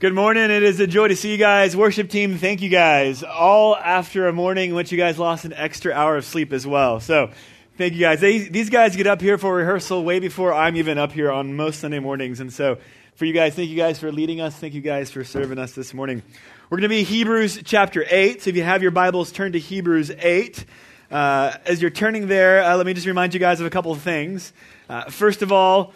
Good morning. It is a joy to see you guys. Worship team, thank you guys. All after a morning in which you guys lost an extra hour of sleep as well. So, thank you guys. They, these guys get up here for rehearsal way before I'm even up here on most Sunday mornings. And so, for you guys, thank you guys for leading us. Thank you guys for serving us this morning. We're going to be Hebrews chapter 8. So, if you have your Bibles, turn to Hebrews 8. Uh, as you're turning there, uh, let me just remind you guys of a couple of things. Uh, first of all,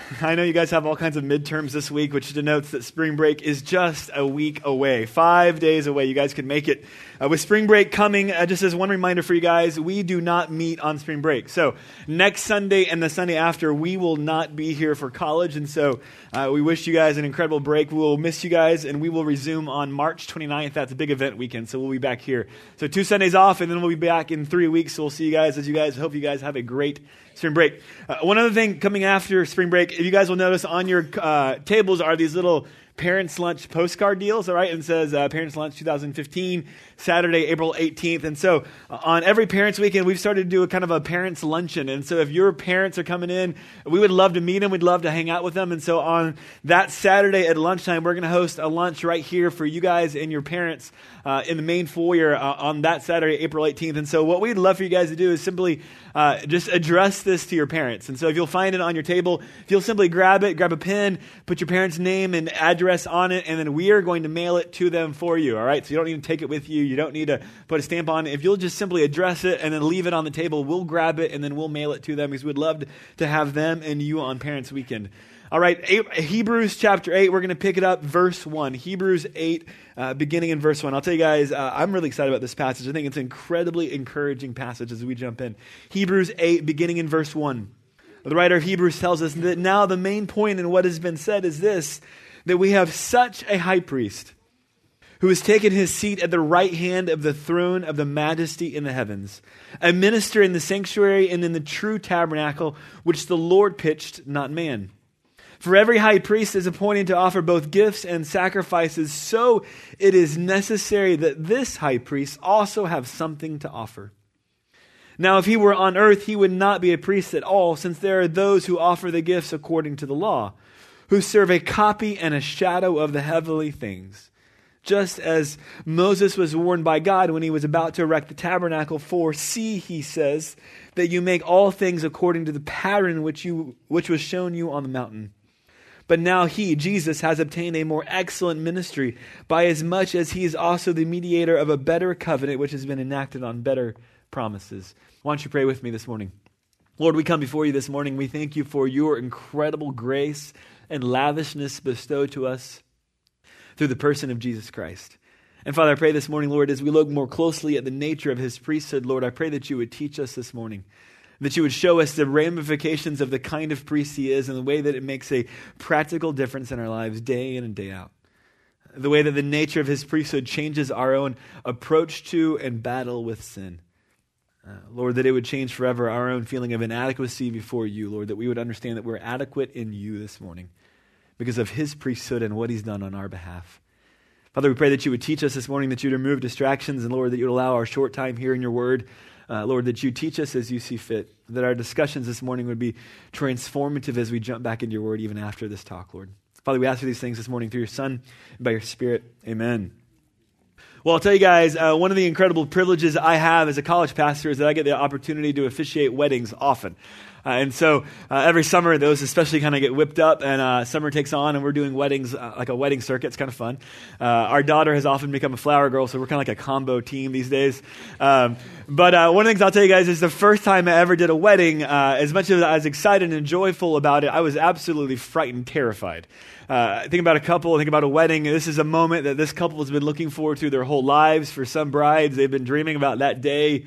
I know you guys have all kinds of midterms this week, which denotes that spring break is just a week away, five days away. You guys can make it. Uh, with spring break coming, uh, just as one reminder for you guys, we do not meet on spring break. So next Sunday and the Sunday after, we will not be here for college. And so uh, we wish you guys an incredible break. We will miss you guys, and we will resume on March 29th. That's a big event weekend, so we'll be back here. So two Sundays off, and then we'll be back in three weeks. So we'll see you guys as you guys hope you guys have a great spring break. Uh, one other thing coming after spring break, if you guys will notice on your uh, tables are these little Parents Lunch postcard deals, all right? And says uh, Parents Lunch 2015, Saturday, April 18th. And so uh, on every Parents Weekend, we've started to do a kind of a parents luncheon. And so if your parents are coming in, we would love to meet them. We'd love to hang out with them. And so on that Saturday at lunchtime, we're going to host a lunch right here for you guys and your parents uh, in the main foyer uh, on that Saturday, April 18th. And so what we'd love for you guys to do is simply uh, just address this to your parents. And so if you'll find it on your table, if you'll simply grab it, grab a pen, put your parents' name and address on it, and then we are going to mail it to them for you. All right? So you don't need to take it with you. You don't need to put a stamp on it. If you'll just simply address it and then leave it on the table, we'll grab it and then we'll mail it to them because we'd love to have them and you on Parents Weekend. All right, Hebrews chapter 8, we're going to pick it up, verse 1. Hebrews 8, uh, beginning in verse 1. I'll tell you guys, uh, I'm really excited about this passage. I think it's an incredibly encouraging passage as we jump in. Hebrews 8, beginning in verse 1. The writer of Hebrews tells us that now the main point in what has been said is this that we have such a high priest who has taken his seat at the right hand of the throne of the majesty in the heavens, a minister in the sanctuary and in the true tabernacle which the Lord pitched, not man. For every high priest is appointed to offer both gifts and sacrifices, so it is necessary that this high priest also have something to offer. Now, if he were on earth, he would not be a priest at all, since there are those who offer the gifts according to the law, who serve a copy and a shadow of the heavenly things. Just as Moses was warned by God when he was about to erect the tabernacle, for see, he says, that you make all things according to the pattern which, you, which was shown you on the mountain. But now he, Jesus, has obtained a more excellent ministry by as much as he is also the mediator of a better covenant which has been enacted on better promises. Why don't you pray with me this morning? Lord, we come before you this morning. We thank you for your incredible grace and lavishness bestowed to us through the person of Jesus Christ. And Father, I pray this morning, Lord, as we look more closely at the nature of his priesthood, Lord, I pray that you would teach us this morning that you would show us the ramifications of the kind of priest he is and the way that it makes a practical difference in our lives day in and day out. The way that the nature of his priesthood changes our own approach to and battle with sin. Uh, Lord, that it would change forever our own feeling of inadequacy before you, Lord, that we would understand that we're adequate in you this morning because of his priesthood and what he's done on our behalf. Father, we pray that you would teach us this morning, that you'd remove distractions, and Lord, that you'd allow our short time here in your word uh, Lord, that you teach us as you see fit, that our discussions this morning would be transformative as we jump back into your word even after this talk, Lord. Father, we ask for these things this morning through your Son and by your Spirit. Amen. Well, I'll tell you guys, uh, one of the incredible privileges I have as a college pastor is that I get the opportunity to officiate weddings often. Uh, and so uh, every summer, those especially kind of get whipped up, and uh, summer takes on, and we're doing weddings, uh, like a wedding circuit. It's kind of fun. Uh, our daughter has often become a flower girl, so we're kind of like a combo team these days. Um, but uh, one of the things I'll tell you guys is the first time I ever did a wedding, as much as I was excited and joyful about it, I was absolutely frightened, terrified. Uh, think about a couple, think about a wedding. This is a moment that this couple has been looking forward to their whole lives. For some brides, they've been dreaming about that day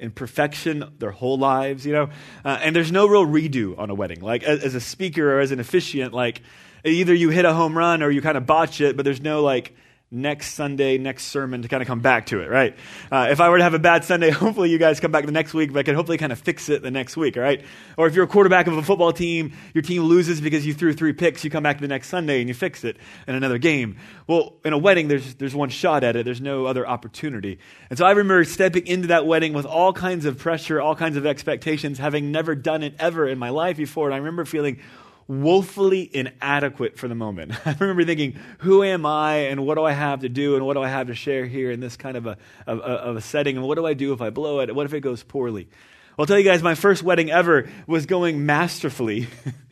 in perfection their whole lives, you know? Uh, and there's no real redo on a wedding. Like, as, as, a speaker or as an officiant, like, either you hit a home run or you kind of botch it, but there's no, like, next Sunday, next sermon to kind of come back to it, right? Uh, if I were to have a bad Sunday, hopefully you guys come back the next week, but I can hopefully kind of fix it the next week, all right? Or if you're a quarterback of a football team, your team loses because you threw three picks, you come back the next Sunday and you fix it in another game. Well, in a wedding, there's, there's one shot at it, there's no other opportunity. And so I remember stepping into that wedding with all kinds of pressure, all kinds of expectations, having never done it ever in my life before. And I remember feeling woefully inadequate for the moment. I remember thinking, who am I and what do I have to do and what do I have to share here in this kind of a, of, of a setting and what do I do if I blow it? What if it goes poorly? I'll tell you guys, my first wedding ever was going masterfully.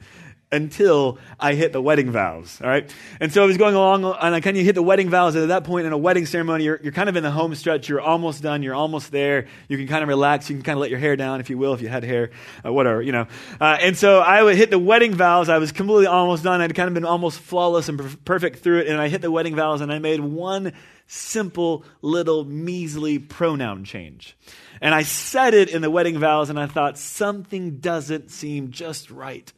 until I hit the wedding vows. All right. And so I was going along and I kind of hit the wedding vows. And at that point in a wedding ceremony, you're, you're kind of in the home stretch. You're almost done. You're almost there. You can kind of relax. You can kind of let your hair down, if you will, if you had hair, uh, whatever, you know. Uh, and so I would hit the wedding vows. I was completely almost done. I'd kind of been almost flawless and per- perfect through it. And I hit the wedding vows and I made one simple little measly pronoun change. And I said it in the wedding vows and I thought something doesn't seem just right.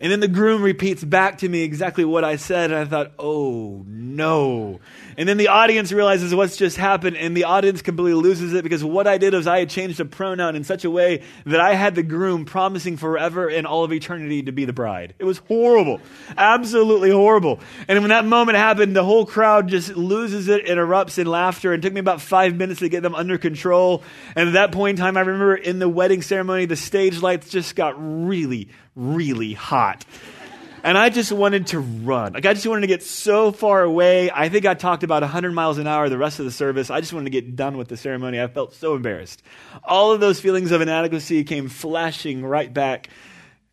And then the groom repeats back to me exactly what I said, and I thought, oh no. And then the audience realizes what's just happened, and the audience completely loses it because what I did was I had changed a pronoun in such a way that I had the groom promising forever and all of eternity to be the bride. It was horrible. Absolutely horrible. And when that moment happened, the whole crowd just loses it and erupts in laughter. And it took me about five minutes to get them under control. And at that point in time, I remember in the wedding ceremony, the stage lights just got really, really hot. And I just wanted to run. Like, I just wanted to get so far away. I think I talked about 100 miles an hour the rest of the service. I just wanted to get done with the ceremony. I felt so embarrassed. All of those feelings of inadequacy came flashing right back,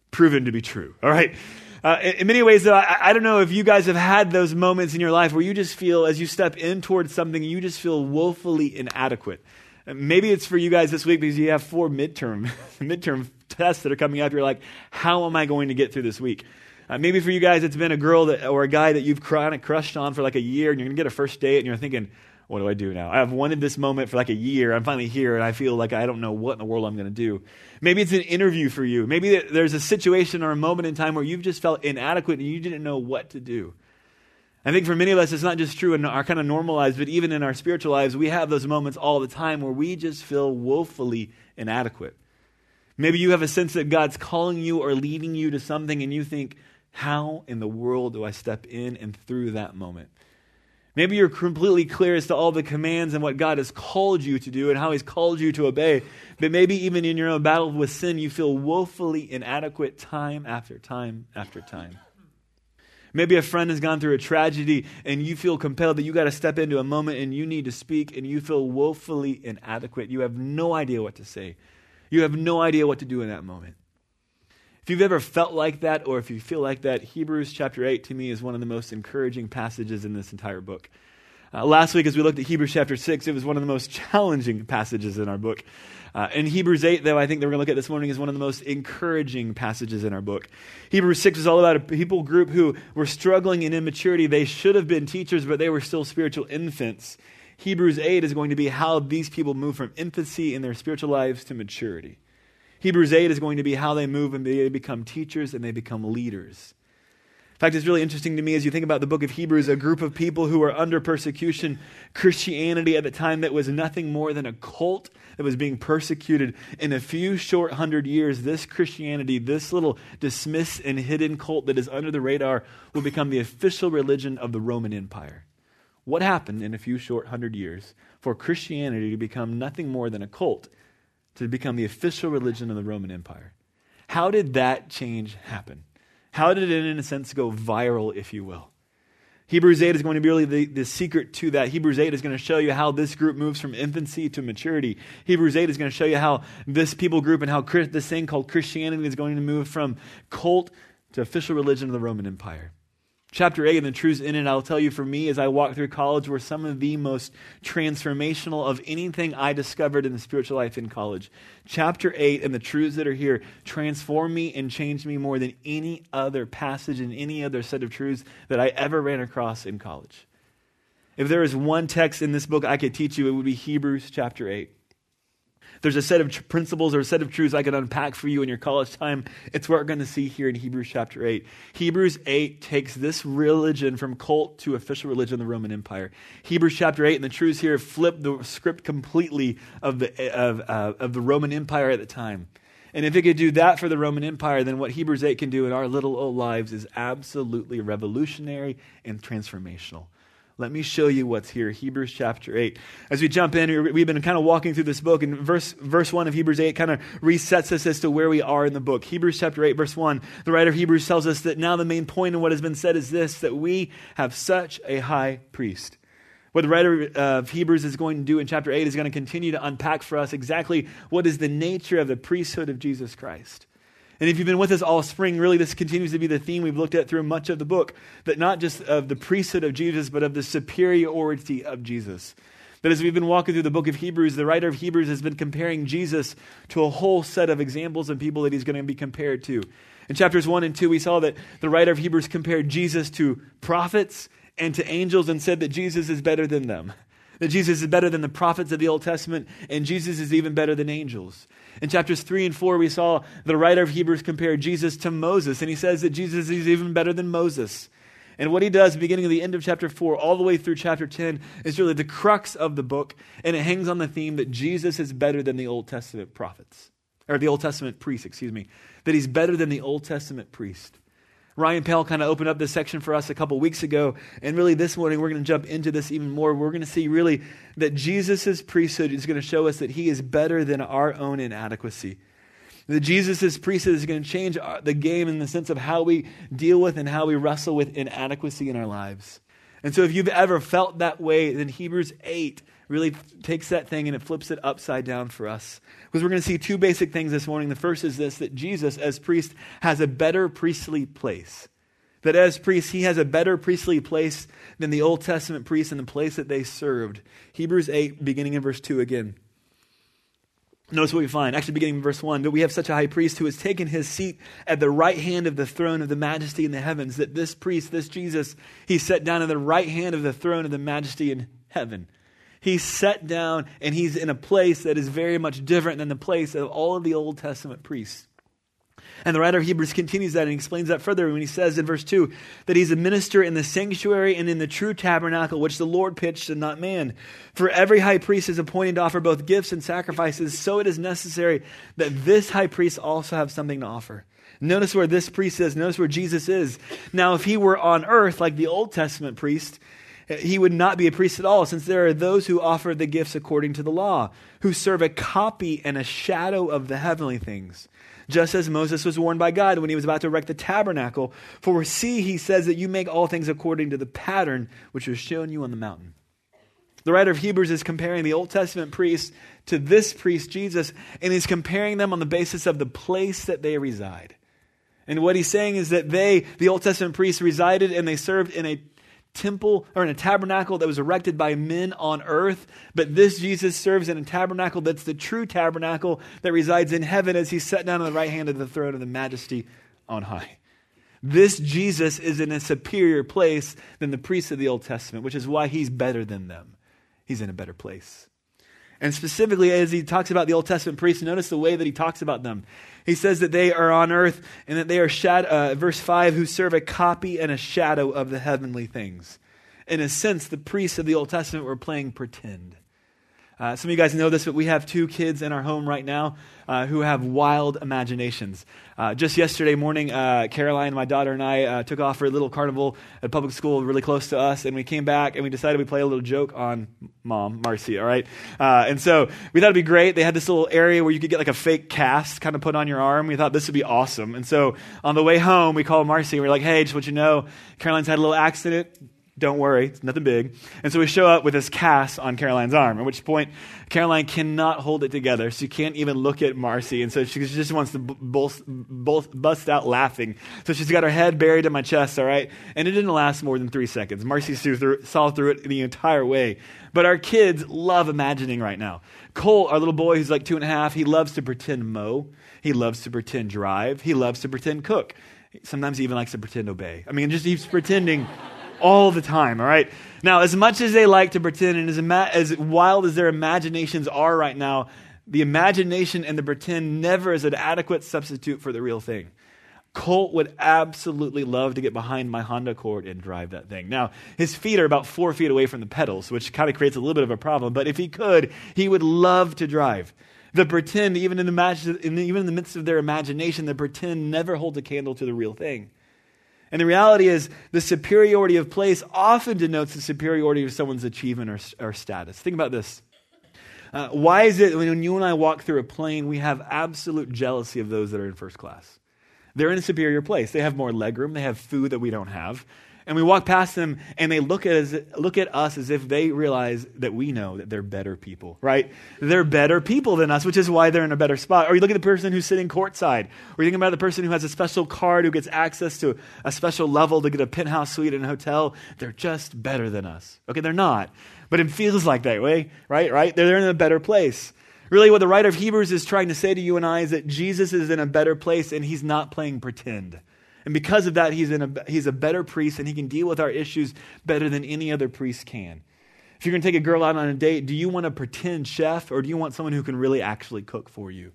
proven to be true. All right? Uh, in, in, many ways, though, I, I don't know if you guys have had those moments in your life where you just feel, as you step in towards something, you just feel woefully inadequate. Maybe it's for you guys this week because you have four midterm midterm tests that are coming up. You're like, how am I going to get through this week? Uh, maybe for you guys, it's been a girl that, or a guy that you've kind of crushed on for like a year, and you're going to get a first date, and you're thinking, what do I do now? I've wanted this moment for like a year. I'm finally here, and I feel like I don't know what in the world I'm going to do. Maybe it's an interview for you. Maybe there's a situation or a moment in time where you've just felt inadequate and you didn't know what to do. I think for many of us, it's not just true in our kind of normal lives, but even in our spiritual lives, we have those moments all the time where we just feel woefully inadequate. Maybe you have a sense that God's calling you or leading you to something, and you think, how in the world do I step in and through that moment? Maybe you're completely clear as to all the commands and what God has called you to do and how He's called you to obey. But maybe even in your own battle with sin, you feel woefully inadequate time after time after time. Maybe a friend has gone through a tragedy and you feel compelled that you got to step into a moment and you need to speak and you feel woefully inadequate. You have no idea what to say. You have no idea what to do in that moment. If you've ever felt like that or if you feel like that, Hebrews chapter 8 to me is one of the most encouraging passages in this entire book. Uh, last week, as we looked at Hebrews chapter 6, it was one of the most challenging passages in our book. Uh, in Hebrews 8, though, I think that we're going to look at this morning is one of the most encouraging passages in our book. Hebrews 6 is all about a people group who were struggling in immaturity. They should have been teachers, but they were still spiritual infants. Hebrews 8 is going to be how these people move from infancy in their spiritual lives to maturity. Hebrews 8 is going to be how they move and they become teachers and they become leaders. In fact, it's really interesting to me as you think about the book of Hebrews, a group of people who were under persecution. Christianity at the time that was nothing more than a cult that was being persecuted. In a few short hundred years, this Christianity, this little dismissed and hidden cult that is under the radar, will become the official religion of the Roman Empire. What happened in a few short hundred years for Christianity to become nothing more than a cult to become the official religion of the Roman Empire. How did that change happen? How did it, in a sense, go viral, if you will? Hebrews 8 is going to be really the, the secret to that. Hebrews 8 is going to show you how this group moves from infancy to maturity. Hebrews 8 is going to show you how this people group and how this thing called Christianity is going to move from cult to official religion of the Roman Empire. Chapter 8 and the truths in it, I'll tell you for me as I walked through college, were some of the most transformational of anything I discovered in the spiritual life in college. Chapter 8 and the truths that are here transform me and changed me more than any other passage and any other set of truths that I ever ran across in college. If there is one text in this book I could teach you, it would be Hebrews chapter 8 there's a set of principles or a set of truths I could unpack for you in your college time. It's what we're going to see here in Hebrews chapter 8. Hebrews 8 takes this religion from cult to official religion of the Roman Empire. Hebrews chapter 8 and the truths here flip the script completely of the, of, uh, of the Roman Empire at the time. And if it could do that for the Roman Empire, then what Hebrews 8 can do in our little old lives is absolutely revolutionary and transformational. Let me show you what's here. Hebrews chapter 8. As we jump in, we've been kind of walking through this book, and verse, verse 1 of Hebrews 8 kind of resets us as to where we are in the book. Hebrews chapter 8, verse 1, the writer of Hebrews tells us that now the main point in what has been said is this that we have such a high priest. What the writer of Hebrews is going to do in chapter 8 is going to continue to unpack for us exactly what is the nature of the priesthood of Jesus Christ. And if you've been with us all spring, really this continues to be the theme we've looked at through much of the book that not just of the priesthood of Jesus, but of the superiority of Jesus. That as we've been walking through the book of Hebrews, the writer of Hebrews has been comparing Jesus to a whole set of examples and people that he's going to be compared to. In chapters 1 and 2, we saw that the writer of Hebrews compared Jesus to prophets and to angels and said that Jesus is better than them. That Jesus is better than the prophets of the Old Testament, and Jesus is even better than angels. In chapters 3 and 4, we saw the writer of Hebrews compare Jesus to Moses, and he says that Jesus is even better than Moses. And what he does, beginning of the end of chapter 4, all the way through chapter 10, is really the crux of the book, and it hangs on the theme that Jesus is better than the Old Testament prophets, or the Old Testament priest, excuse me, that he's better than the Old Testament priest. Ryan Pell kind of opened up this section for us a couple weeks ago. And really, this morning, we're going to jump into this even more. We're going to see really that Jesus' priesthood is going to show us that he is better than our own inadequacy. That Jesus' priesthood is going to change uh, the game in the sense of how we deal with and how we wrestle with inadequacy in our lives. And so, if you've ever felt that way, then Hebrews 8 really takes that thing and it flips it upside down for us. Because we're going to see two basic things this morning. The first is this that Jesus, as priest, has a better priestly place. That as priest, he has a better priestly place than the Old Testament priests in the place that they served. Hebrews 8, beginning in verse 2 again. Notice what we find, actually beginning in verse 1, that we have such a high priest who has taken his seat at the right hand of the throne of the majesty in the heavens, that this priest, this Jesus, he sat down at the right hand of the throne of the majesty in heaven. He's set down and he's in a place that is very much different than the place of all of the Old Testament priests. And the writer of Hebrews continues that and explains that further when he says in verse 2 that he's a minister in the sanctuary and in the true tabernacle, which the Lord pitched and not man. For every high priest is appointed to offer both gifts and sacrifices, so it is necessary that this high priest also have something to offer. Notice where this priest is. Notice where Jesus is. Now, if he were on earth like the Old Testament priest, he would not be a priest at all, since there are those who offer the gifts according to the law, who serve a copy and a shadow of the heavenly things. Just as Moses was warned by God when he was about to erect the tabernacle. For see, he says that you make all things according to the pattern which was shown you on the mountain. The writer of Hebrews is comparing the Old Testament priests to this priest, Jesus, and he's comparing them on the basis of the place that they reside. And what he's saying is that they, the Old Testament priests, resided and they served in a temple or in a tabernacle that was erected by men on earth, but this Jesus serves in a tabernacle that's the true tabernacle that resides in heaven as he's set down on the right hand of the throne of the majesty on high. This Jesus is in a superior place than the priests of the Old Testament, which is why he's better than them. He's in a better place. And specifically, as he talks about the Old Testament priests, notice the way that he talks about them. He says that they are on earth and that they are, uh, verse 5, who serve a copy and a shadow of the heavenly things. In a sense, the priests of the Old Testament were playing pretend. Uh, some of you guys know this, but we have two kids in our home right now uh, who have wild imaginations. Uh, just yesterday morning, uh, Caroline, my daughter, and I uh, took off for a little carnival at public school really close to us, and we came back and we decided we'd play a little joke on mom, Marcy, all right? Uh, and so we thought it'd be great. They had this little area where you could get like a fake cast kind of put on your arm. We thought this would be awesome. And so on the way home, we called Marcy and we are like, hey, just want you to know, Caroline's had a little accident don't worry, it's nothing big. And so we show up with this cast on Caroline's arm, at which point Caroline cannot hold it together. She can't even look at Marcy. And so she just wants to bust out laughing. So she's got her head buried in my chest, all right? And it didn't last more than three seconds. Marcy saw through it the entire way. But our kids love imagining right now. Cole, our little boy who's like two and a half, he loves to pretend mow. He loves to pretend drive. He loves to pretend cook. Sometimes he even likes to pretend obey. I mean, just he's pretending all the time, all right? Now, as much as they like to pretend and as, ima- as wild as their imaginations are right now, the imagination and the pretend never is an adequate substitute for the real thing. Colt would absolutely love to get behind my Honda Accord and drive that thing. Now, his feet are about four feet away from the pedals, which kind of creates a little bit of a problem, but if he could, he would love to drive. The pretend, even in the, even in the midst of their imagination, the pretend never holds a candle to the real thing. And the reality is, the superiority of place often denotes the superiority of someone's achievement or, or status. Think about this. Uh, why is it when you and I walk through a plane, we have absolute jealousy of those that are in first class? They're in a superior place. They have more legroom, they have food that we don't have. And we walk past them and they look at, us, look at us as if they realize that we know that they're better people, right? They're better people than us, which is why they're in a better spot. Or you look at the person who's sitting courtside. Or you think about the person who has a special card who gets access to a special level to get a penthouse suite in a hotel. They're just better than us. Okay, they're not. But it feels like that way, right? Right? They're in a better place. Really, what the writer of Hebrews is trying to say to you and I is that Jesus is in a better place and he's not playing pretend. And because of that, he's, in a, he's a better priest and he can deal with our issues better than any other priest can. If you're going to take a girl out on a date, do you want a pretend chef or do you want someone who can really actually cook for you?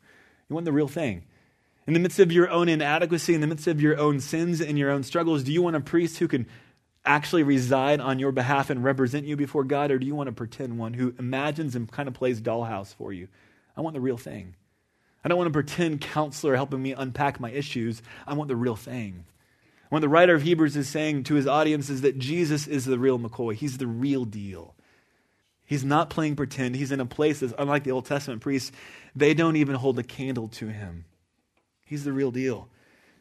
You want the real thing. In the midst of your own inadequacy, in the midst of your own sins and your own struggles, do you want a priest who can actually reside on your behalf and represent you before God, or do you want to pretend one who imagines and kind of plays dollhouse for you? I want the real thing. I don't want to pretend counselor helping me unpack my issues. I want the real thing. What the writer of Hebrews is saying to his audience is that Jesus is the real McCoy. He's the real deal. He's not playing pretend. He's in a place that's unlike the Old Testament priests. They don't even hold a candle to him. He's the real deal,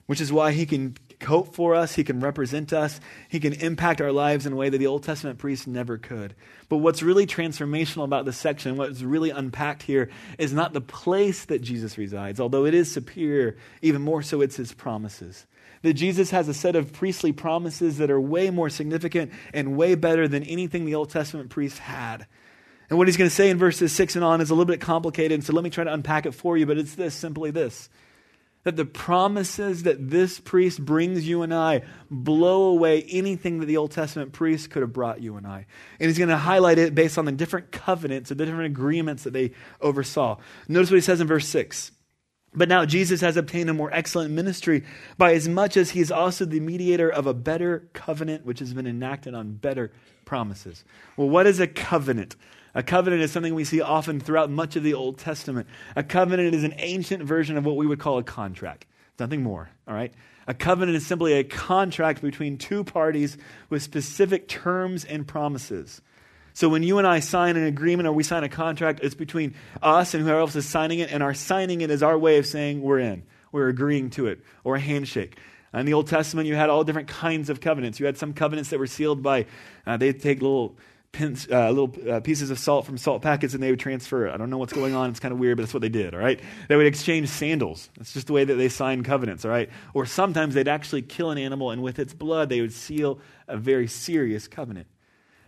which is why he can hope for us, he can represent us, he can impact our lives in a way that the Old Testament priests never could. But what's really transformational about this section, what's really unpacked here, is not the place that Jesus resides, although it is superior, even more so, it's his promises. That Jesus has a set of priestly promises that are way more significant and way better than anything the Old Testament priests had. And what he's going to say in verses 6 and on is a little bit complicated, so let me try to unpack it for you, but it's this simply this that the promises that this priest brings you and I blow away anything that the Old Testament priest could have brought you and I. And he's going to highlight it based on the different covenants, the different agreements that they oversaw. Notice what he says in verse 6. But now Jesus has obtained a more excellent ministry by as much as he is also the mediator of a better covenant, which has been enacted on better promises. Well, what is a covenant? A covenant is something we see often throughout much of the Old Testament. A covenant is an ancient version of what we would call a contract. Nothing more, all right? A covenant is simply a contract between two parties with specific terms and promises. So when you and I sign an agreement or we sign a contract, it's between us and whoever else is signing it, and our signing it is our way of saying we're in. We're agreeing to it, or a handshake. In the Old Testament, you had all different kinds of covenants. You had some covenants that were sealed by, uh, they'd take little pins, uh, little uh, pieces of salt from salt packets and they would transfer it. I don't know what's going on. It's kind of weird, but that's what they did, all right? They would exchange sandals. That's just the way that they signed covenants, all right? Or sometimes they'd actually kill an animal and with its blood they would seal a very serious covenant.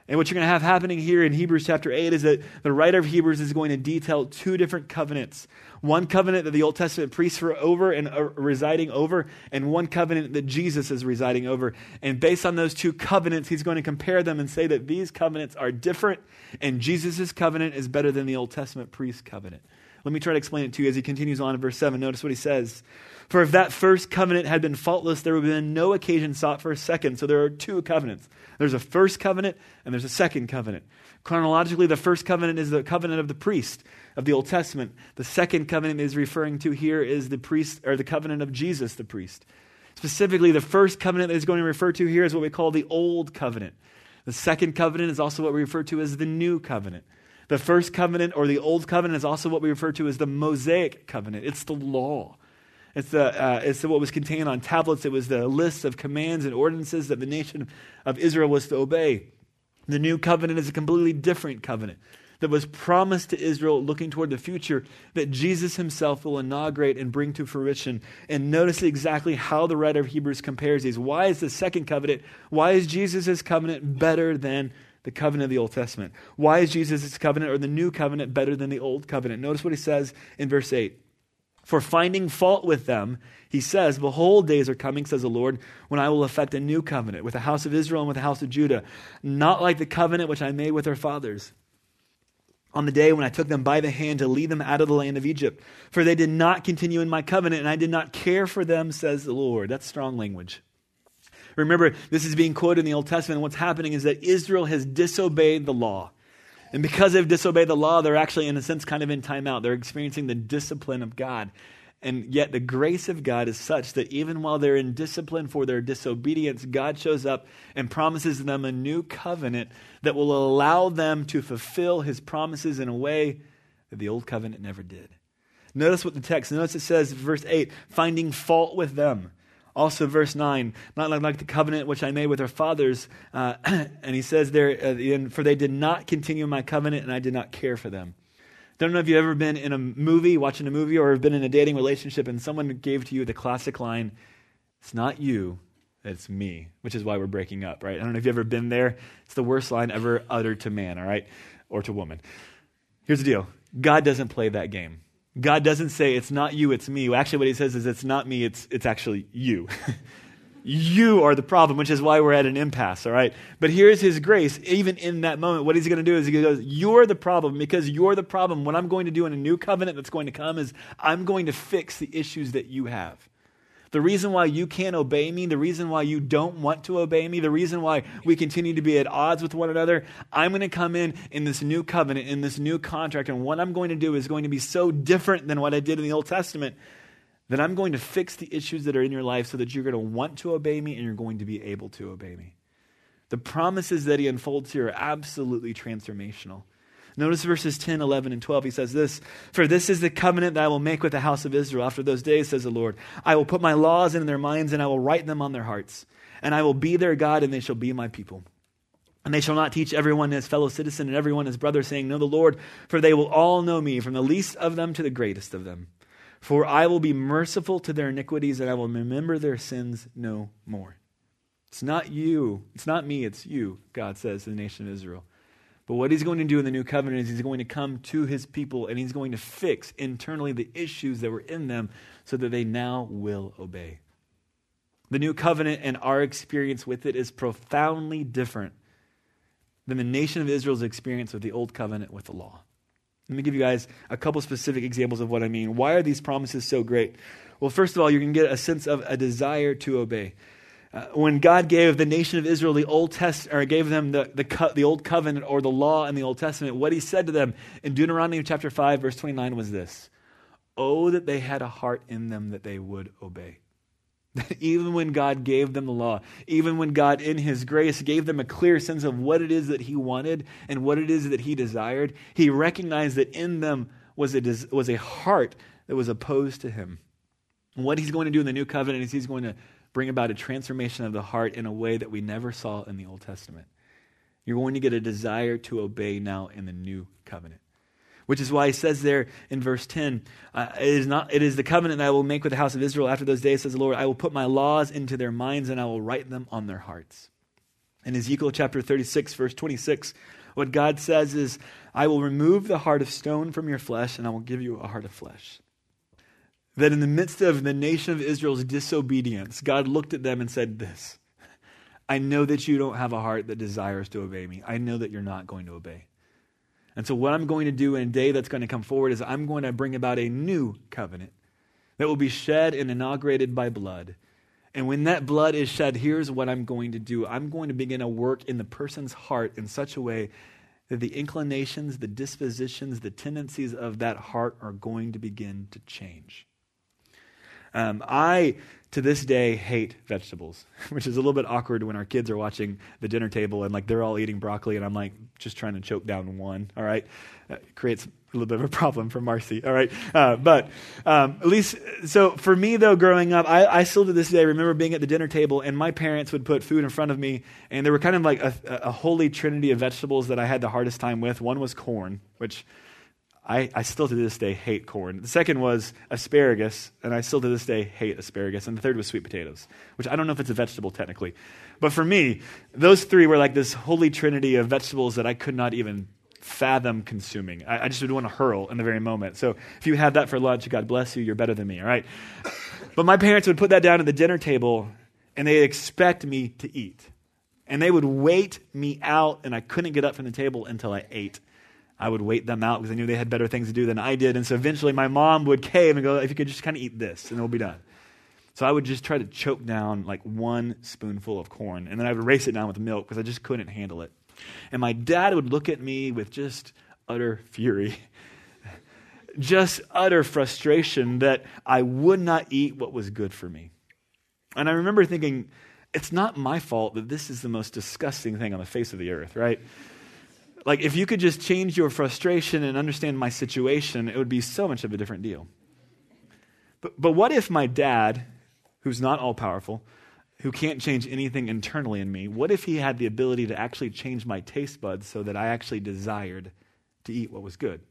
And what you're going to have happening here in Hebrews chapter 8 is that the writer of Hebrews is going to detail two different covenants. One covenant that the Old Testament priests were over and uh, residing over, and one covenant that Jesus is residing over. And based on those two covenants, he's going to compare them and say that these covenants are different, and Jesus' covenant is better than the Old Testament priest covenant. Let me try to explain it to you as he continues on in verse 7. Notice what he says. For if that first covenant had been faultless, there would have been no occasion sought for a second. So there are two covenants. There's a first covenant and there's a second covenant. Chronologically, the first covenant is the covenant of the priest of the Old Testament. The second covenant is referring to here is the priest or the covenant of Jesus the priest. Specifically, the first covenant that is going to refer to here is what we call the Old Covenant. The second covenant is also what we refer to as the New Covenant. The first covenant or the Old Covenant is also what we refer to as the Mosaic Covenant. It's the law. It's, the, uh, it's what was contained on tablets. It was the list of commands and ordinances that the nation of Israel was to obey. The new covenant is a completely different covenant that was promised to Israel looking toward the future that Jesus himself will inaugurate and bring to fruition. And notice exactly how the writer of Hebrews compares these. Why is the second covenant, why is Jesus' covenant better than the covenant of the Old Testament? Why is Jesus' covenant or the new covenant better than the old covenant? Notice what he says in verse 8. For finding fault with them, he says, Behold, days are coming, says the Lord, when I will effect a new covenant with the house of Israel and with the house of Judah, not like the covenant which I made with their fathers on the day when I took them by the hand to lead them out of the land of Egypt. For they did not continue in my covenant, and I did not care for them, says the Lord. That's strong language. Remember, this is being quoted in the Old Testament. And what's happening is that Israel has disobeyed the law. And because they've disobeyed the law, they're actually, in a sense, kind of in timeout. They're experiencing the discipline of God. And yet, the grace of God is such that even while they're in discipline for their disobedience, God shows up and promises them a new covenant that will allow them to fulfill his promises in a way that the old covenant never did. Notice what the text, notice it says, verse 8, finding fault with them. Also, verse 9, not like, like the covenant which I made with our fathers. Uh, and he says there, uh, for they did not continue my covenant, and I did not care for them. I don't know if you've ever been in a movie, watching a movie, or have been in a dating relationship and someone gave to you the classic line, It's not you, it's me, which is why we're breaking up, right? I don't know if you've ever been there. It's the worst line ever uttered to man, all right? Or to woman. Here's the deal God doesn't play that game. God doesn't say, It's not you, it's me. Actually, what he says is, It's not me, it's, it's actually you. You are the problem, which is why we're at an impasse, all right? But here's his grace. Even in that moment, what he's going to do is he goes, You're the problem because you're the problem. What I'm going to do in a new covenant that's going to come is I'm going to fix the issues that you have. The reason why you can't obey me, the reason why you don't want to obey me, the reason why we continue to be at odds with one another, I'm going to come in in this new covenant, in this new contract, and what I'm going to do is going to be so different than what I did in the Old Testament that I'm going to fix the issues that are in your life so that you're going to want to obey me and you're going to be able to obey me. The promises that he unfolds here are absolutely transformational. Notice verses 10, 11, and 12. He says this For this is the covenant that I will make with the house of Israel after those days, says the Lord. I will put my laws in their minds, and I will write them on their hearts. And I will be their God, and they shall be my people. And they shall not teach everyone his fellow citizen and everyone his brother, saying, Know the Lord, for they will all know me, from the least of them to the greatest of them. For I will be merciful to their iniquities, and I will remember their sins no more. It's not you. It's not me. It's you, God says to the nation of Israel. But what he's going to do in the new covenant is he's going to come to his people and he's going to fix internally the issues that were in them so that they now will obey. The new covenant and our experience with it is profoundly different than the nation of Israel's experience with the old covenant with the law. Let me give you guys a couple specific examples of what I mean. Why are these promises so great? Well, first of all, you can get a sense of a desire to obey. Uh, when God gave the nation of Israel the Old Test, or gave them the, the, co- the Old Covenant or the law in the Old Testament, what he said to them in Deuteronomy chapter 5, verse 29 was this Oh, that they had a heart in them that they would obey. even when God gave them the law, even when God, in His grace, gave them a clear sense of what it is that He wanted and what it is that He desired, He recognized that in them was a, was a heart that was opposed to Him. And what He's going to do in the new covenant is He's going to bring about a transformation of the heart in a way that we never saw in the Old Testament. You're going to get a desire to obey now in the new covenant which is why he says there in verse 10 uh, it, is not, it is the covenant that I will make with the house of Israel after those days, says the Lord. I will put my laws into their minds and I will write them on their hearts. In Ezekiel chapter 36, verse 26, what God says is, I will remove the heart of stone from your flesh and I will give you a heart of flesh. That in the midst of the nation of Israel's disobedience, God looked at them and said, This. I know that you don't have a heart that desires to obey me. I know that you're not going to obey. And so, what I'm going to do in a day that's going to come forward is I'm going to bring about a new covenant that will be shed and inaugurated by blood. And when that blood is shed, here's what I'm going to do I'm going to begin a work in the person's heart in such a way that the inclinations, the dispositions, the tendencies of that heart are going to begin to change. Um, I to this day hate vegetables, which is a little bit awkward when our kids are watching the dinner table and like they're all eating broccoli and I'm like just trying to choke down one. All right, creates a little bit of a problem for Marcy. All right, uh, but um, at least so for me though, growing up, I, I, still to this day remember being at the dinner table and my parents would put food in front of me and there were kind of like a, a holy trinity of vegetables that I had the hardest time with. One was corn, which I, I still to this day hate corn. The second was asparagus, and I still to this day hate asparagus. And the third was sweet potatoes, which I don't know if it's a vegetable technically. But for me, those three were like this holy trinity of vegetables that I could not even fathom consuming. I, I just would want to hurl in the very moment. So if you had that for lunch, God bless you, you're better than me, all right? But my parents would put that down at the dinner table, and they expect me to eat. And they would wait me out, and I couldn't get up from the table until I ate. I would wait them out because I knew they had better things to do than I did. And so eventually my mom would cave and go, if you could just kind of eat this, and it'll be done. So I would just try to choke down like one spoonful of corn, and then I would race it down with milk because I just couldn't handle it. And my dad would look at me with just utter fury. just utter frustration that I would not eat what was good for me. And I remember thinking, it's not my fault that this is the most disgusting thing on the face of the earth, right? Like, if you could just change your frustration and understand my situation, it would be so much of a different deal. But, but what if my dad, who's not all powerful, who can't change anything internally in me, what if he had the ability to actually change my taste buds so that I actually desired to eat what was good?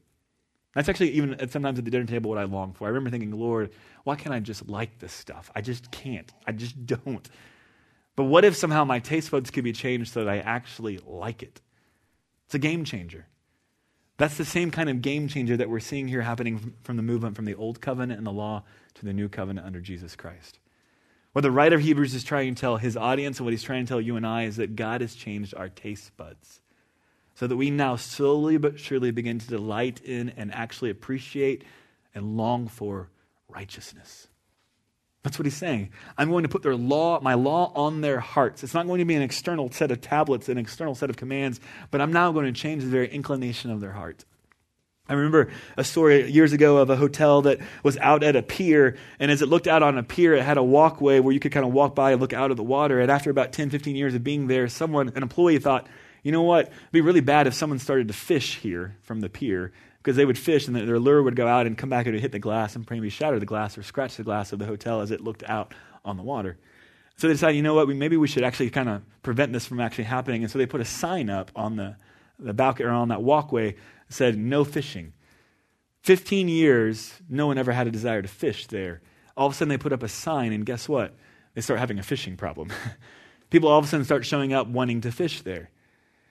That's actually even sometimes at the dinner table what I long for. I remember thinking, Lord, why can't I just like this stuff? I just can't. I just don't. But what if somehow my taste buds could be changed so that I actually like it? It's a game changer. That's the same kind of game changer that we're seeing here happening from the movement from the old covenant and the law to the new covenant under Jesus Christ. What the writer of Hebrews is trying to tell his audience and what he's trying to tell you and I is that God has changed our taste buds so that we now slowly but surely begin to delight in and actually appreciate and long for righteousness. That's what he's saying. I'm going to put their law, my law on their hearts. It's not going to be an external set of tablets, an external set of commands, but I'm now going to change the very inclination of their heart. I remember a story years ago of a hotel that was out at a pier, and as it looked out on a pier, it had a walkway where you could kind of walk by and look out of the water. And after about 10, 15 years of being there, someone, an employee, thought, you know what? It'd be really bad if someone started to fish here from the pier because they would fish and their lure would go out and come back and hit the glass and maybe shatter the glass or scratch the glass of the hotel as it looked out on the water. So they decided, you know what? We, maybe we should actually kind of prevent this from actually happening. And so they put a sign up on the, the balcony or on that walkway that said, no fishing. 15 years, no one ever had a desire to fish there. All of a sudden, they put up a sign, and guess what? They start having a fishing problem. People all of a sudden start showing up wanting to fish there.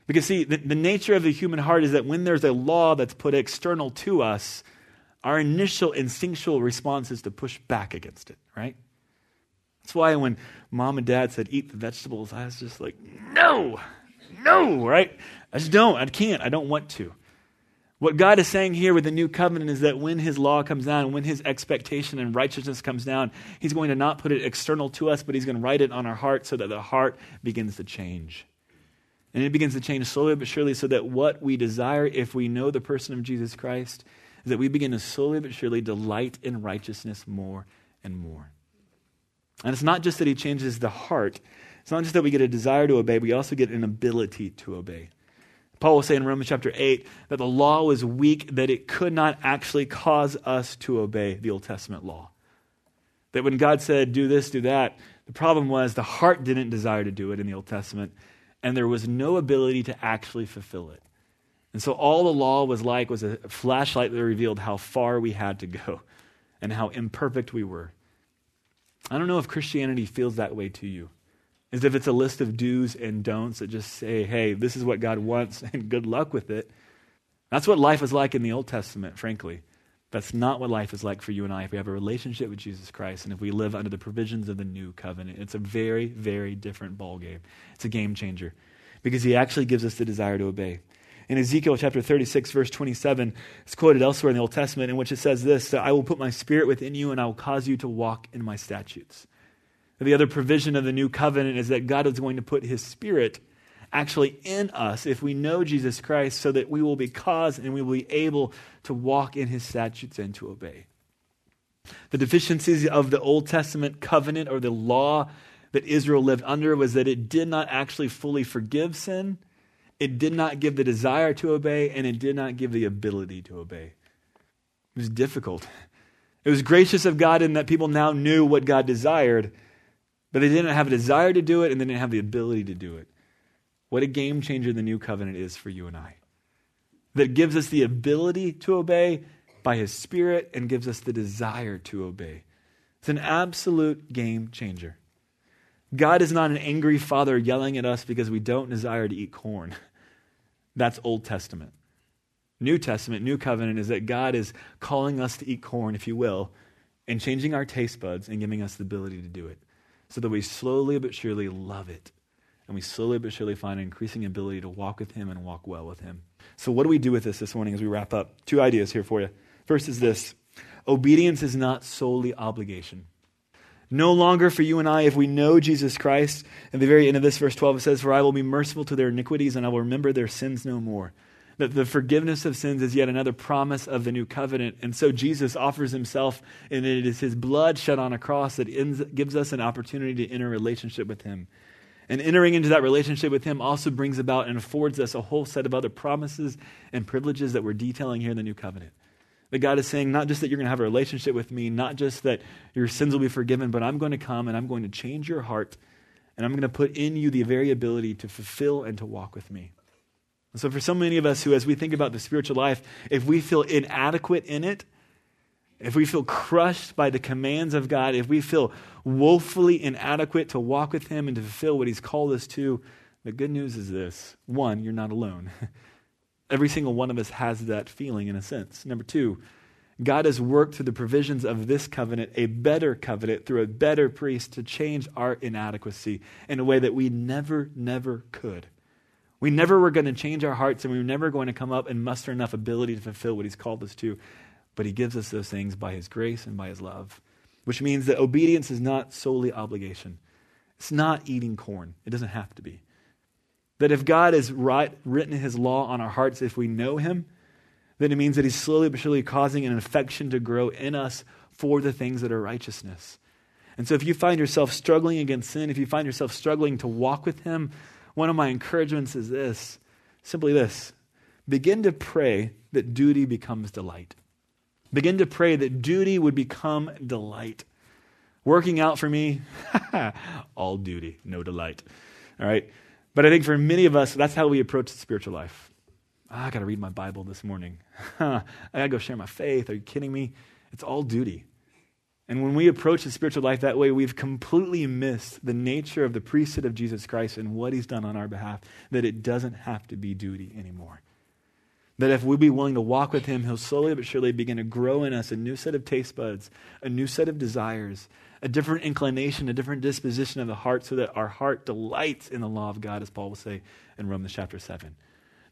Because, see, the, the nature of the human heart is that when there's a law that's put external to us, our initial instinctual response is to push back against it, right? That's why when mom and dad said, eat the vegetables, I was just like, no, no, right? I just don't. I can't. I don't want to. What God is saying here with the new covenant is that when his law comes down, when his expectation and righteousness comes down, he's going to not put it external to us, but he's going to write it on our heart so that the heart begins to change. And it begins to change slowly but surely so that what we desire, if we know the person of Jesus Christ, is that we begin to slowly but surely delight in righteousness more and more. And it's not just that he changes the heart, it's not just that we get a desire to obey, we also get an ability to obey. Paul will say in Romans chapter 8 that the law was weak, that it could not actually cause us to obey the Old Testament law. That when God said, do this, do that, the problem was the heart didn't desire to do it in the Old Testament and there was no ability to actually fulfill it. And so all the law was like was a flashlight that revealed how far we had to go and how imperfect we were. I don't know if Christianity feels that way to you. As if it's a list of do's and don'ts that just say, hey, this is what God wants and good luck with it. That's what life was like in the Old Testament, frankly. That's not what life is like for you and I if we have a relationship with Jesus Christ and if we live under the provisions of the new covenant. It's a very, very different ballgame. It's a game changer because he actually gives us the desire to obey. In Ezekiel chapter 36, verse 27, it's quoted elsewhere in the Old Testament, in which it says this I will put my spirit within you and I will cause you to walk in my statutes. The other provision of the new covenant is that God is going to put his spirit actually in us if we know Jesus Christ so that we will be caused and we will be able to walk in his statutes and to obey. The deficiencies of the Old Testament covenant or the law that Israel lived under was that it did not actually fully forgive sin, it did not give the desire to obey, and it did not give the ability to obey. It was difficult. It was gracious of God in that people now knew what God desired, but they didn't have a desire to do it and they didn't have the ability to do it. What a game changer the new covenant is for you and I. That gives us the ability to obey by his spirit and gives us the desire to obey. It's an absolute game changer. God is not an angry father yelling at us because we don't desire to eat corn. That's Old Testament. New Testament, New Covenant is that God is calling us to eat corn, if you will, and changing our taste buds and giving us the ability to do it so that we slowly but surely love it and we slowly but surely find an increasing ability to walk with Him and walk well with Him. So, what do we do with this this morning as we wrap up? Two ideas here for you. First is this obedience is not solely obligation. No longer for you and I, if we know Jesus Christ. At the very end of this, verse 12, it says, For I will be merciful to their iniquities, and I will remember their sins no more. that the forgiveness of sins is yet another promise of the new covenant. And so Jesus offers himself, and it is his blood shed on a cross that ends, gives us an opportunity to enter relationship with him. And entering into that relationship with him also brings about and affords us a whole set of other promises and privileges that we're detailing here in the new covenant. That God is saying, not just that you're going to have a relationship with me, not just that your sins will be forgiven, but I'm going to come and I'm going to change your heart, and I'm going to put in you the very ability to fulfill and to walk with me. And so, for so many of us who, as we think about the spiritual life, if we feel inadequate in it, if we feel crushed by the commands of God, if we feel woefully inadequate to walk with Him and to fulfill what He's called us to, the good news is this one, you're not alone. Every single one of us has that feeling in a sense. Number two, God has worked through the provisions of this covenant, a better covenant, through a better priest to change our inadequacy in a way that we never, never could. We never were going to change our hearts and we were never going to come up and muster enough ability to fulfill what He's called us to. But He gives us those things by His grace and by His love, which means that obedience is not solely obligation. It's not eating corn, it doesn't have to be. That if God has written His law on our hearts, if we know Him, then it means that He's slowly but surely causing an affection to grow in us for the things that are righteousness. And so if you find yourself struggling against sin, if you find yourself struggling to walk with Him, one of my encouragements is this simply this begin to pray that duty becomes delight. Begin to pray that duty would become delight. Working out for me, all duty, no delight. All right? But I think for many of us, that's how we approach the spiritual life. Oh, I got to read my Bible this morning. I got to go share my faith. Are you kidding me? It's all duty. And when we approach the spiritual life that way, we've completely missed the nature of the priesthood of Jesus Christ and what he's done on our behalf, that it doesn't have to be duty anymore. That if we be willing to walk with him, he'll slowly but surely begin to grow in us a new set of taste buds, a new set of desires, a different inclination, a different disposition of the heart, so that our heart delights in the law of God, as Paul will say in Romans chapter 7.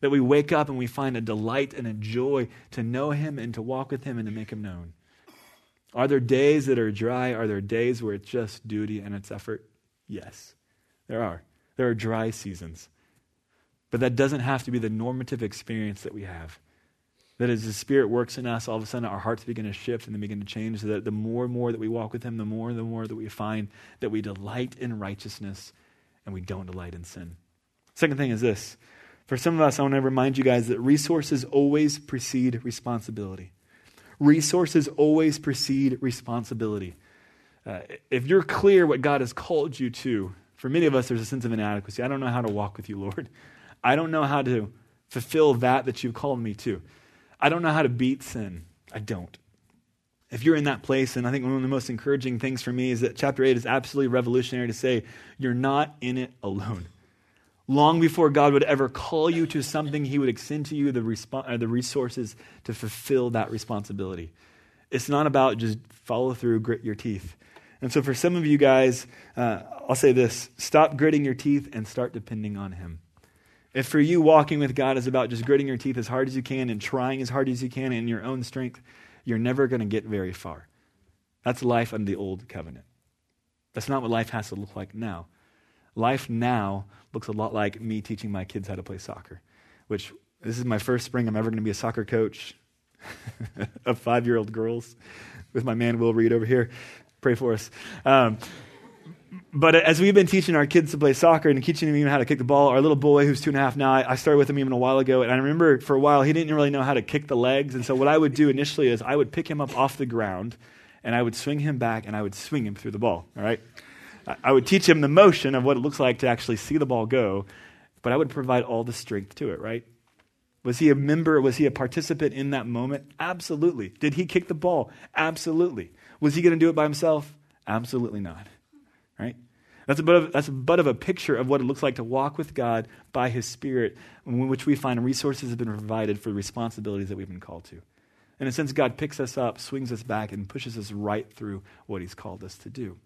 That we wake up and we find a delight and a joy to know him and to walk with him and to make him known. Are there days that are dry? Are there days where it's just duty and it's effort? Yes, there are. There are dry seasons. But that doesn't have to be the normative experience that we have. That as the Spirit works in us, all of a sudden our hearts begin to shift and they begin to change. So that the more and more that we walk with Him, the more and the more that we find that we delight in righteousness and we don't delight in sin. Second thing is this. For some of us, I want to remind you guys that resources always precede responsibility. Resources always precede responsibility. Uh, if you're clear what God has called you to, for many of us, there's a sense of inadequacy. I don't know how to walk with you, Lord. I don't know how to fulfill that that you've called me to. I don't know how to beat sin. I don't. If you're in that place, and I think one of the most encouraging things for me is that chapter 8 is absolutely revolutionary to say, you're not in it alone. Long before God would ever call you to something, He would extend to you the, resp- uh, the resources to fulfill that responsibility. It's not about just follow through, grit your teeth. And so, for some of you guys, uh, I'll say this stop gritting your teeth and start depending on Him. If for you, walking with God is about just gritting your teeth as hard as you can and trying as hard as you can in your own strength, you're never going to get very far. That's life under the old covenant. That's not what life has to look like now. Life now looks a lot like me teaching my kids how to play soccer, which this is my first spring I'm ever going to be a soccer coach of five year old girls with my man Will Reed over here. Pray for us. Um, but as we've been teaching our kids to play soccer and teaching them even how to kick the ball, our little boy who's two and a half now, I started with him even a while ago, and I remember for a while he didn't really know how to kick the legs, and so what I would do initially is I would pick him up off the ground, and I would swing him back, and I would swing him through the ball. All right, I would teach him the motion of what it looks like to actually see the ball go, but I would provide all the strength to it, right? Was he a member? Was he a participant in that moment? Absolutely. Did he kick the ball? Absolutely. Was he going to do it by himself? Absolutely not. Right? That's a, bit of, that's a bit of a picture of what it looks like to walk with God by His Spirit, in which we find resources have been provided for the responsibilities that we've been called to. In a sense, God picks us up, swings us back, and pushes us right through what He's called us to do.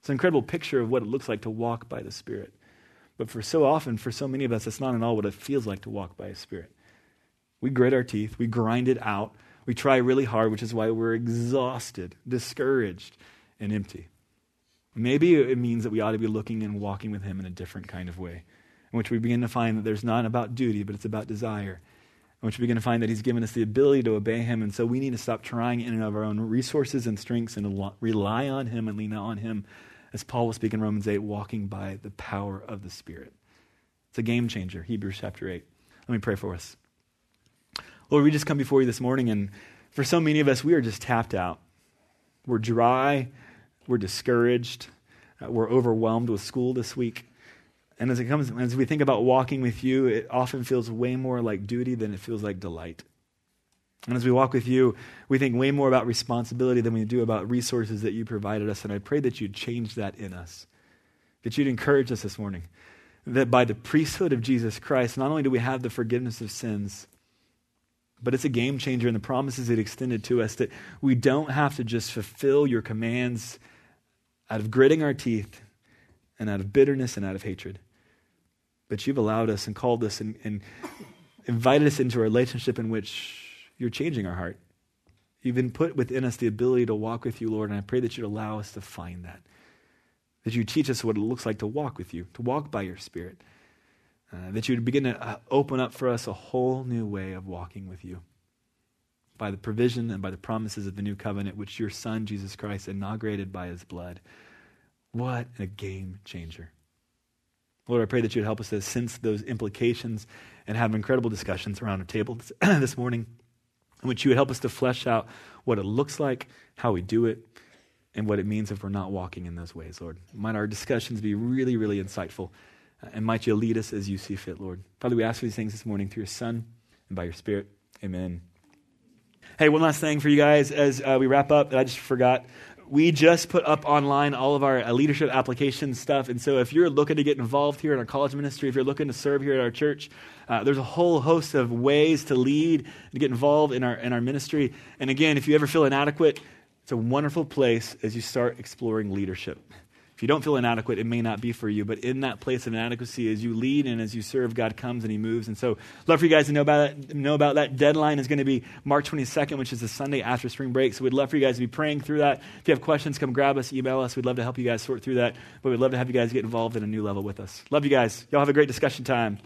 It's an incredible picture of what it looks like to walk by the Spirit. But for so often, for so many of us, it's not at all what it feels like to walk by a Spirit. We grit our teeth, we grind it out, we try really hard, which is why we're exhausted, discouraged, and empty. Maybe it means that we ought to be looking and walking with Him in a different kind of way, in which we begin to find that there's not about duty, but it's about desire. In which we begin to find that He's given us the ability to obey Him. And so we need to stop trying in and of our own resources and strengths and rely on Him and lean on Him, as Paul will speak in Romans 8, walking by the power of the Spirit. It's a game changer, Hebrews chapter 8. Let me pray for us. Lord, we just come before you this morning, and for so many of us, we are just tapped out. We're dry, we're discouraged, uh, we're overwhelmed with school this week. And as it comes, as we think about walking with you, it often feels way more like duty than it feels like delight. And as we walk with you, we think way more about responsibility than we do about resources that you provided us. And I pray that you'd change that in us, that you'd encourage us this morning, that by the priesthood of Jesus Christ, not only do we have the forgiveness of sins, but it's a game changer in the promises it extended to us that we don't have to just fulfill your commands out of gritting our teeth and out of bitterness and out of hatred. But you've allowed us and called us and, and invited us into a relationship in which you're changing our heart. You've been put within us the ability to walk with you, Lord, and I pray that you'd allow us to find that. That you teach us what it looks like to walk with you, to walk by your Spirit. Uh, that you would begin to uh, open up for us a whole new way of walking with you by the provision and by the promises of the new covenant, which your Son, Jesus Christ, inaugurated by his blood. What a game changer. Lord, I pray that you'd help us to sense those implications and have incredible discussions around a table this, this morning, in which you would help us to flesh out what it looks like, how we do it, and what it means if we're not walking in those ways, Lord. Might our discussions be really, really insightful, uh, and might you lead us as you see fit, Lord. Father, we ask for these things this morning through your Son and by your Spirit. Amen. Hey, one last thing for you guys as uh, we wrap up that I just forgot we just put up online all of our uh, leadership application stuff. And so if you're looking to get involved here in our college ministry, if you're looking to serve here at our church, uh, there's a whole host of ways to lead, to get involved in our, in our ministry. And again, if you ever feel inadequate, it's a wonderful place as you start exploring leadership. If you don't feel inadequate, it may not be for you. But in that place of inadequacy, as you lead and as you serve, God comes and He moves. And so, love for you guys to know about that. Know about that deadline is going to be March 22nd, which is the Sunday after spring break. So we'd love for you guys to be praying through that. If you have questions, come grab us, email us. We'd love to help you guys sort through that. But we'd love to have you guys get involved at a new level with us. Love you guys. Y'all have a great discussion time.